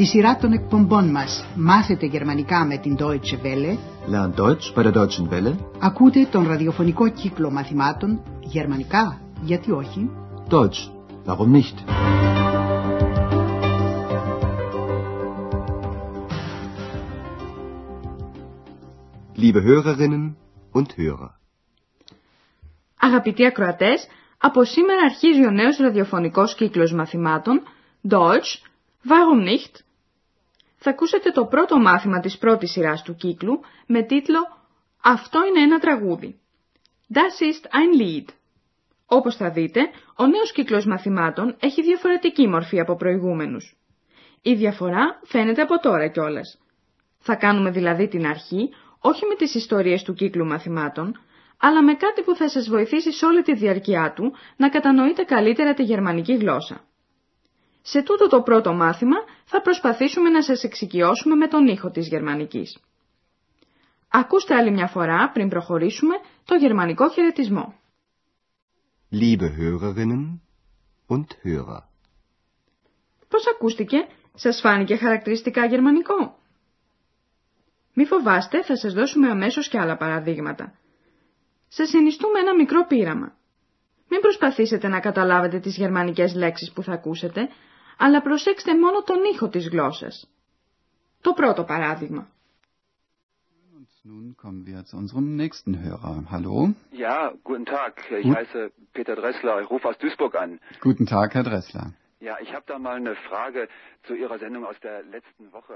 Στη σειρά των εκπομπών μας «Μάθετε γερμανικά με την Deutsche Welle» Lernt Deutsch bei der Deutschen Welle. ακούτε τον ραδιοφωνικό κύκλο μαθημάτων «Γερμανικά, γιατί όχι» Deutsch, warum nicht? Liebe Hörerinnen und Hörer, Αγαπητοί ακροατές, από σήμερα αρχίζει ο νέος ραδιοφωνικός κύκλος μαθημάτων Deutsch, warum nicht? Θα ακούσετε το πρώτο μάθημα της πρώτης σειράς του κύκλου με τίτλο «Αυτό είναι ένα τραγούδι». Das ist ein Lied. Όπως θα δείτε, ο νέος κύκλος μαθημάτων έχει διαφορετική μορφή από προηγούμενους. Η διαφορά φαίνεται από τώρα κιόλας. Θα κάνουμε δηλαδή την αρχή όχι με τις ιστορίες του κύκλου μαθημάτων, αλλά με κάτι που θα σας βοηθήσει σε όλη τη διαρκεία του να κατανοείτε καλύτερα τη γερμανική γλώσσα. Σε τούτο το πρώτο μάθημα θα προσπαθήσουμε να σας εξοικειώσουμε με τον ήχο της γερμανικής. Ακούστε άλλη μια φορά πριν προχωρήσουμε το γερμανικό χαιρετισμό. liebe Hörerinnen und Hörer. Πώς ακούστηκε, σας φάνηκε χαρακτηριστικά γερμανικό; Μη φοβάστε, θα σας δώσουμε αμέσως και άλλα παραδείγματα. Σας συνιστούμε ένα μικρό πείραμα. Μην προσπαθήσετε να καταλάβετε τις γερμανικές λέξεις που θα ακούσετε, αλλά προσέξτε μόνο τον ήχο της γλώσσας. Το πρώτο παράδειγμα. Nun kommen wir zu unserem nächsten Hörer. Hallo; Ja, guten Tag. Ich Gut. heiße Peter Dressler. Ich rufe aus Duisburg an. Guten Tag, Herr Dressler. Ja, ich habe da mal eine Frage zu Ihrer Sendung aus der letzten Woche.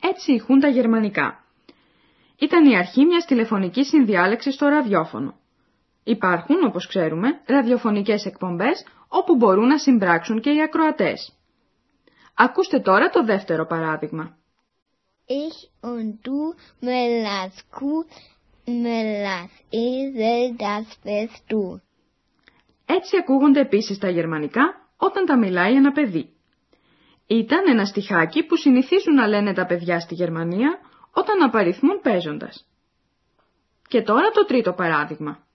Έτσι ηχούν τα γερμανικά. Ήταν η αρχή μιας τηλεφωνικής συνδιάλεξης στο ραδιόφωνο. Υπάρχουν, όπως ξέρουμε, ραδιοφωνικές εκπομπές όπου μπορούν να συμπράξουν και οι ακροατές. Ακούστε τώρα το δεύτερο παράδειγμα. Ich und du, Müllers Kuh, Müllers Esel, das bist du. Έτσι ακούγονται επίσης τα γερμανικά όταν τα μιλάει ένα παιδί. Ήταν ένα στιχάκι που συνηθίζουν να λένε τα παιδιά στη Γερμανία όταν απαριθμούν παίζοντας. Και τώρα το τρίτο παράδειγμα.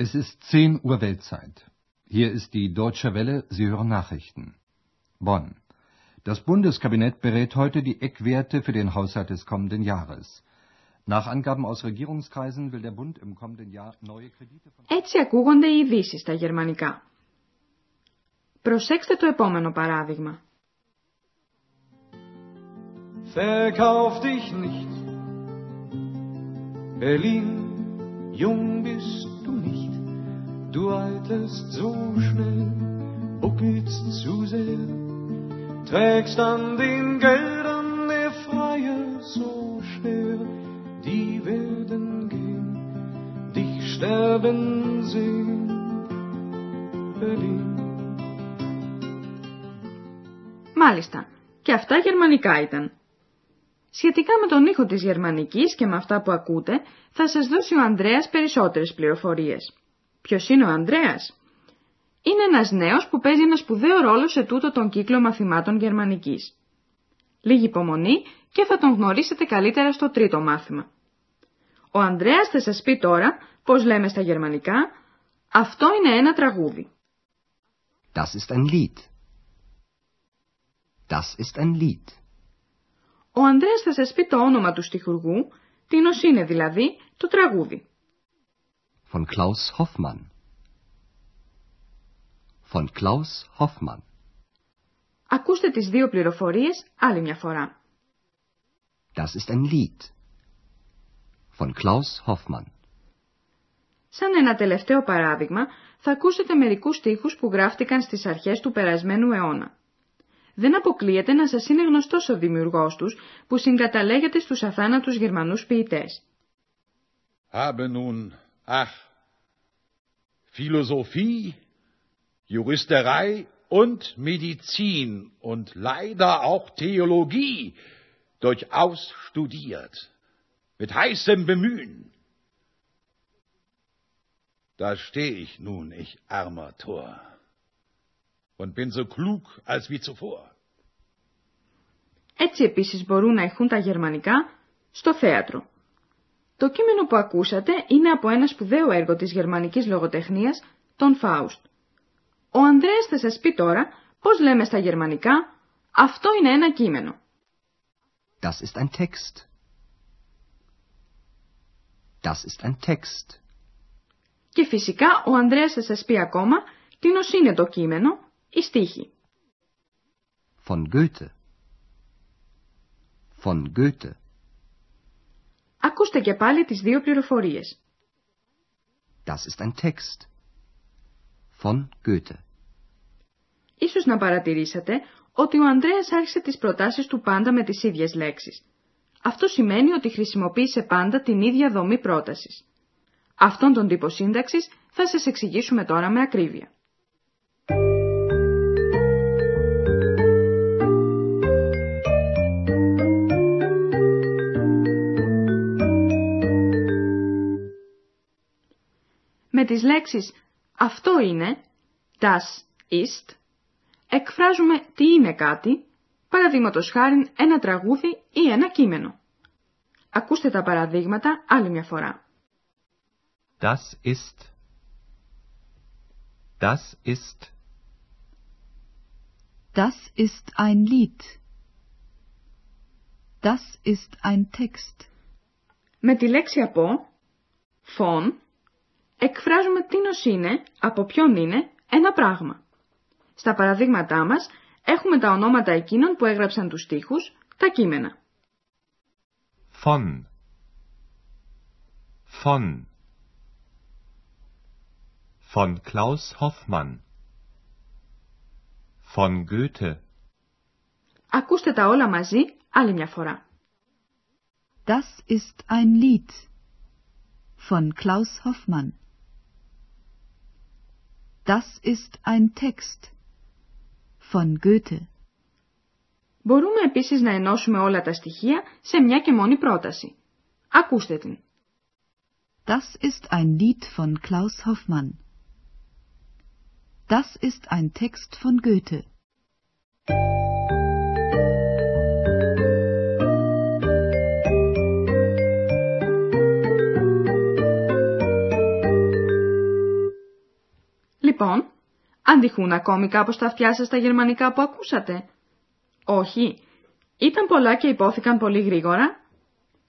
Es ist 10 Uhr Weltzeit. Hier ist die Deutsche Welle, Sie hören Nachrichten. Bonn. Das Bundeskabinett berät heute die Eckwerte für den Haushalt des kommenden Jahres. Nach Angaben aus Regierungskreisen will der Bund im kommenden Jahr neue Kredite von Έτσι ακούγονται οι ειδήσει στα γερμανικά. Προσέξτε το επόμενο παράδειγμα. Verkauf dich nicht. Berlin, jung bist du nicht. Du alterst so schnell, buckelst zu sehr. Trägst an den Geldern der Freier so schwer. Die werden gehen, dich sterben sehen. Berlin. Μάλιστα, και αυτά γερμανικά ήταν. Σχετικά με τον ήχο της γερμανικής και με αυτά που ακούτε, θα σας δώσει ο Ανδρέας περισσότερες πληροφορίες. Ποιος είναι ο Ανδρέας; Είναι ένας νέος που παίζει ένα σπουδαίο ρόλο σε τούτο τον κύκλο μαθημάτων γερμανικής. Λίγη υπομονή και θα τον γνωρίσετε καλύτερα στο τρίτο μάθημα. Ο Ανδρέας θα σας πει τώρα πώς λέμε στα γερμανικά «Αυτό είναι ένα τραγούδι». Das ist ein Lied. Das ist ein Lied. Ο Ανδρέας θα σας πει το όνομα του στιχουργού, την ως είναι δηλαδή το τραγούδι. Von Klaus Hoffmann. Von Klaus Hoffmann. Ακούστε τις δύο πληροφορίες άλλη μια φορά. Das ist ein Lied. Von Klaus Hoffmann. Σαν ένα τελευταίο παράδειγμα, θα ακούσετε μερικούς στίχους που γράφτηκαν στις αρχές του περασμένου αιώνα. Δεν αποκλείεται να σας είναι γνωστός ο δημιουργός τους, που συγκαταλέγεται στους αθάνατους Γερμανούς ποιητές. habe nun, ach, Philosophie, Juristerei und Medizin und leider auch Theologie durchaus studiert, mit heißem Bemühen. Da steh ich nun, ich armer Tor, und bin so klug als wie zuvor. Έτσι επίσης μπορούν να ηχούν τα γερμανικά στο θέατρο. Το κείμενο που ακούσατε είναι από ένα σπουδαίο έργο της γερμανικής λογοτεχνίας, τον Φάουστ. Ο Ανδρέας θα σας πει τώρα πώς λέμε στα γερμανικά «αυτό είναι ένα κείμενο». Das ist ein Text. Das ist ein Text. Και φυσικά ο Ανδρέας θα σας πει ακόμα τίνος είναι το κείμενο, η στίχη. Von Goethe. Von Goethe. Ακούστε και πάλι τις δύο πληροφορίες. Das ist ein Text. Von Goethe. Ίσως να παρατηρήσατε ότι ο Ανδρέας άρχισε τις προτάσεις του πάντα με τις ίδιες λέξεις. Αυτό σημαίνει ότι χρησιμοποίησε πάντα την ίδια δομή πρότασης. Αυτόν τον τύπο σύνταξης θα σας εξηγήσουμε τώρα με ακρίβεια. Τις λέξεις «αυτό είναι» das ist, εκφράζουμε τι είναι κάτι, παραδείγματος χάρη ένα τραγούδι ή ένα κείμενο. Ακούστε τα παραδείγματα άλλη μια φορά. Das ist. Das ist. Das ist ein Lied. Das ist ein Text. Με τη λέξη από, von, εκφράζουμε τι είναι, από ποιον είναι, ένα πράγμα. Στα παραδείγματά μας έχουμε τα ονόματα εκείνων που έγραψαν τους στίχους, τα κείμενα. Von. Von. Von Klaus Hoffmann. Von Goethe. Ακούστε τα όλα μαζί άλλη μια φορά. Das ist ein Lied. Von Klaus Hoffmann. Das ist ein Text. Von Goethe. Μπορούμε επίσης να ενώσουμε όλα τα στοιχεία σε μια και μόνη πρόταση. Ακούστε την. Das ist ein Lied von Klaus Hoffmann. Das ist ein Text von Goethe. Λοιπόν, αντιχούν ακόμη κάπως τα αυτιά σας στα γερμανικά που ακούσατε. Όχι, ήταν πολλά και υπόθηκαν πολύ γρήγορα.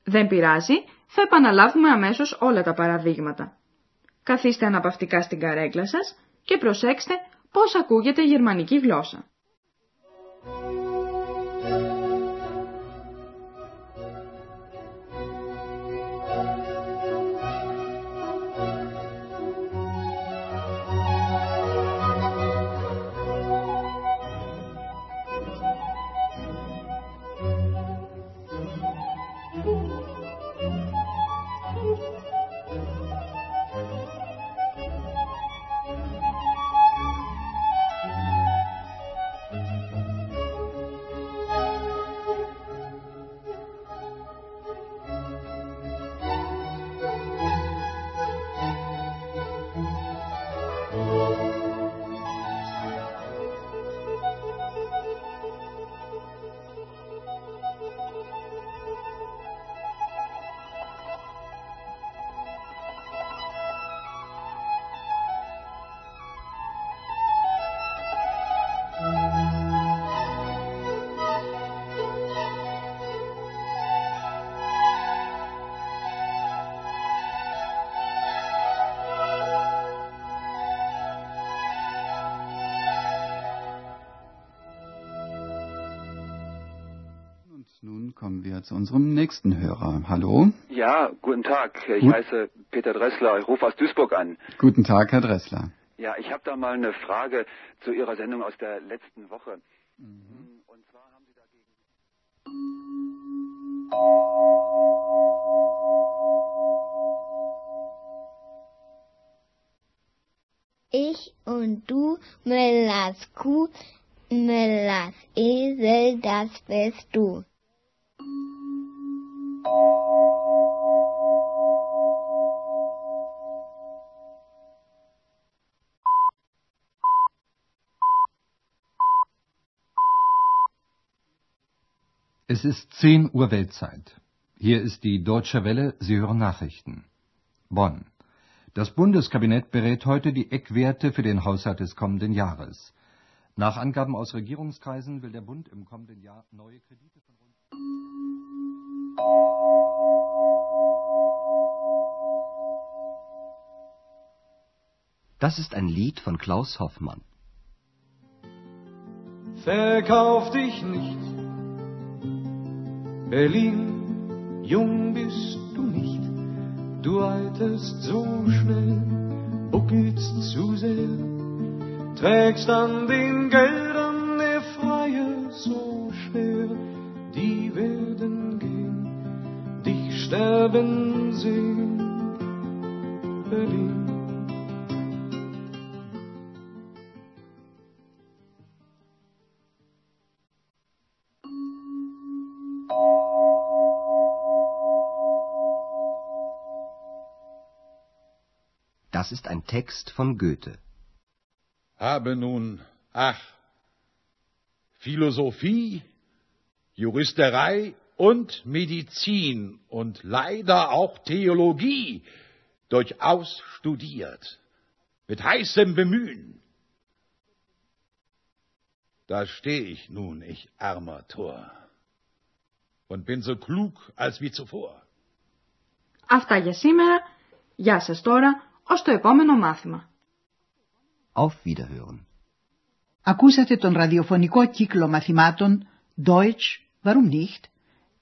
Δεν πειράζει, θα επαναλάβουμε αμέσως όλα τα παραδείγματα. Καθίστε αναπαυτικά στην καρέκλα σας και προσέξτε πώς ακούγεται η γερμανική γλώσσα. Kommen wir zu unserem nächsten Hörer. Hallo? Ja, guten Tag. Ich Gut. heiße Peter Dressler. Ich rufe aus Duisburg an. Guten Tag, Herr Dressler. Ja, ich habe da mal eine Frage zu Ihrer Sendung aus der letzten Woche. Und zwar haben Sie dagegen. Ich und du, Müllers Kuh, Müllers Esel, das bist du. Es ist 10 Uhr Weltzeit. Hier ist die Deutsche Welle, Sie hören Nachrichten. Bonn. Das Bundeskabinett berät heute die Eckwerte für den Haushalt des kommenden Jahres. Nach Angaben aus Regierungskreisen will der Bund im kommenden Jahr neue Kredite von Das ist ein Lied von Klaus Hoffmann. Verkauf dich nicht, Berlin, jung bist du nicht, du alterst so schnell, buckelst zu sehr, trägst an den Geldern sterben sehen, Berlin. Das ist ein Text von Goethe. Habe nun, ach, Philosophie, Juristerei und Medizin und leider auch Theologie durchaus studiert, mit heißem Bemühen. Da steh ich nun, ich armer Tor, und bin so klug als wie zuvor. Αυτά για σήμερα. Γεια σας τώρα, ως το επόμενο μάθημα. Auf Wiederhören. Ακούσατε τον ραδιοφωνικό κύκλο μαθημάτων Deutsch, warum nicht,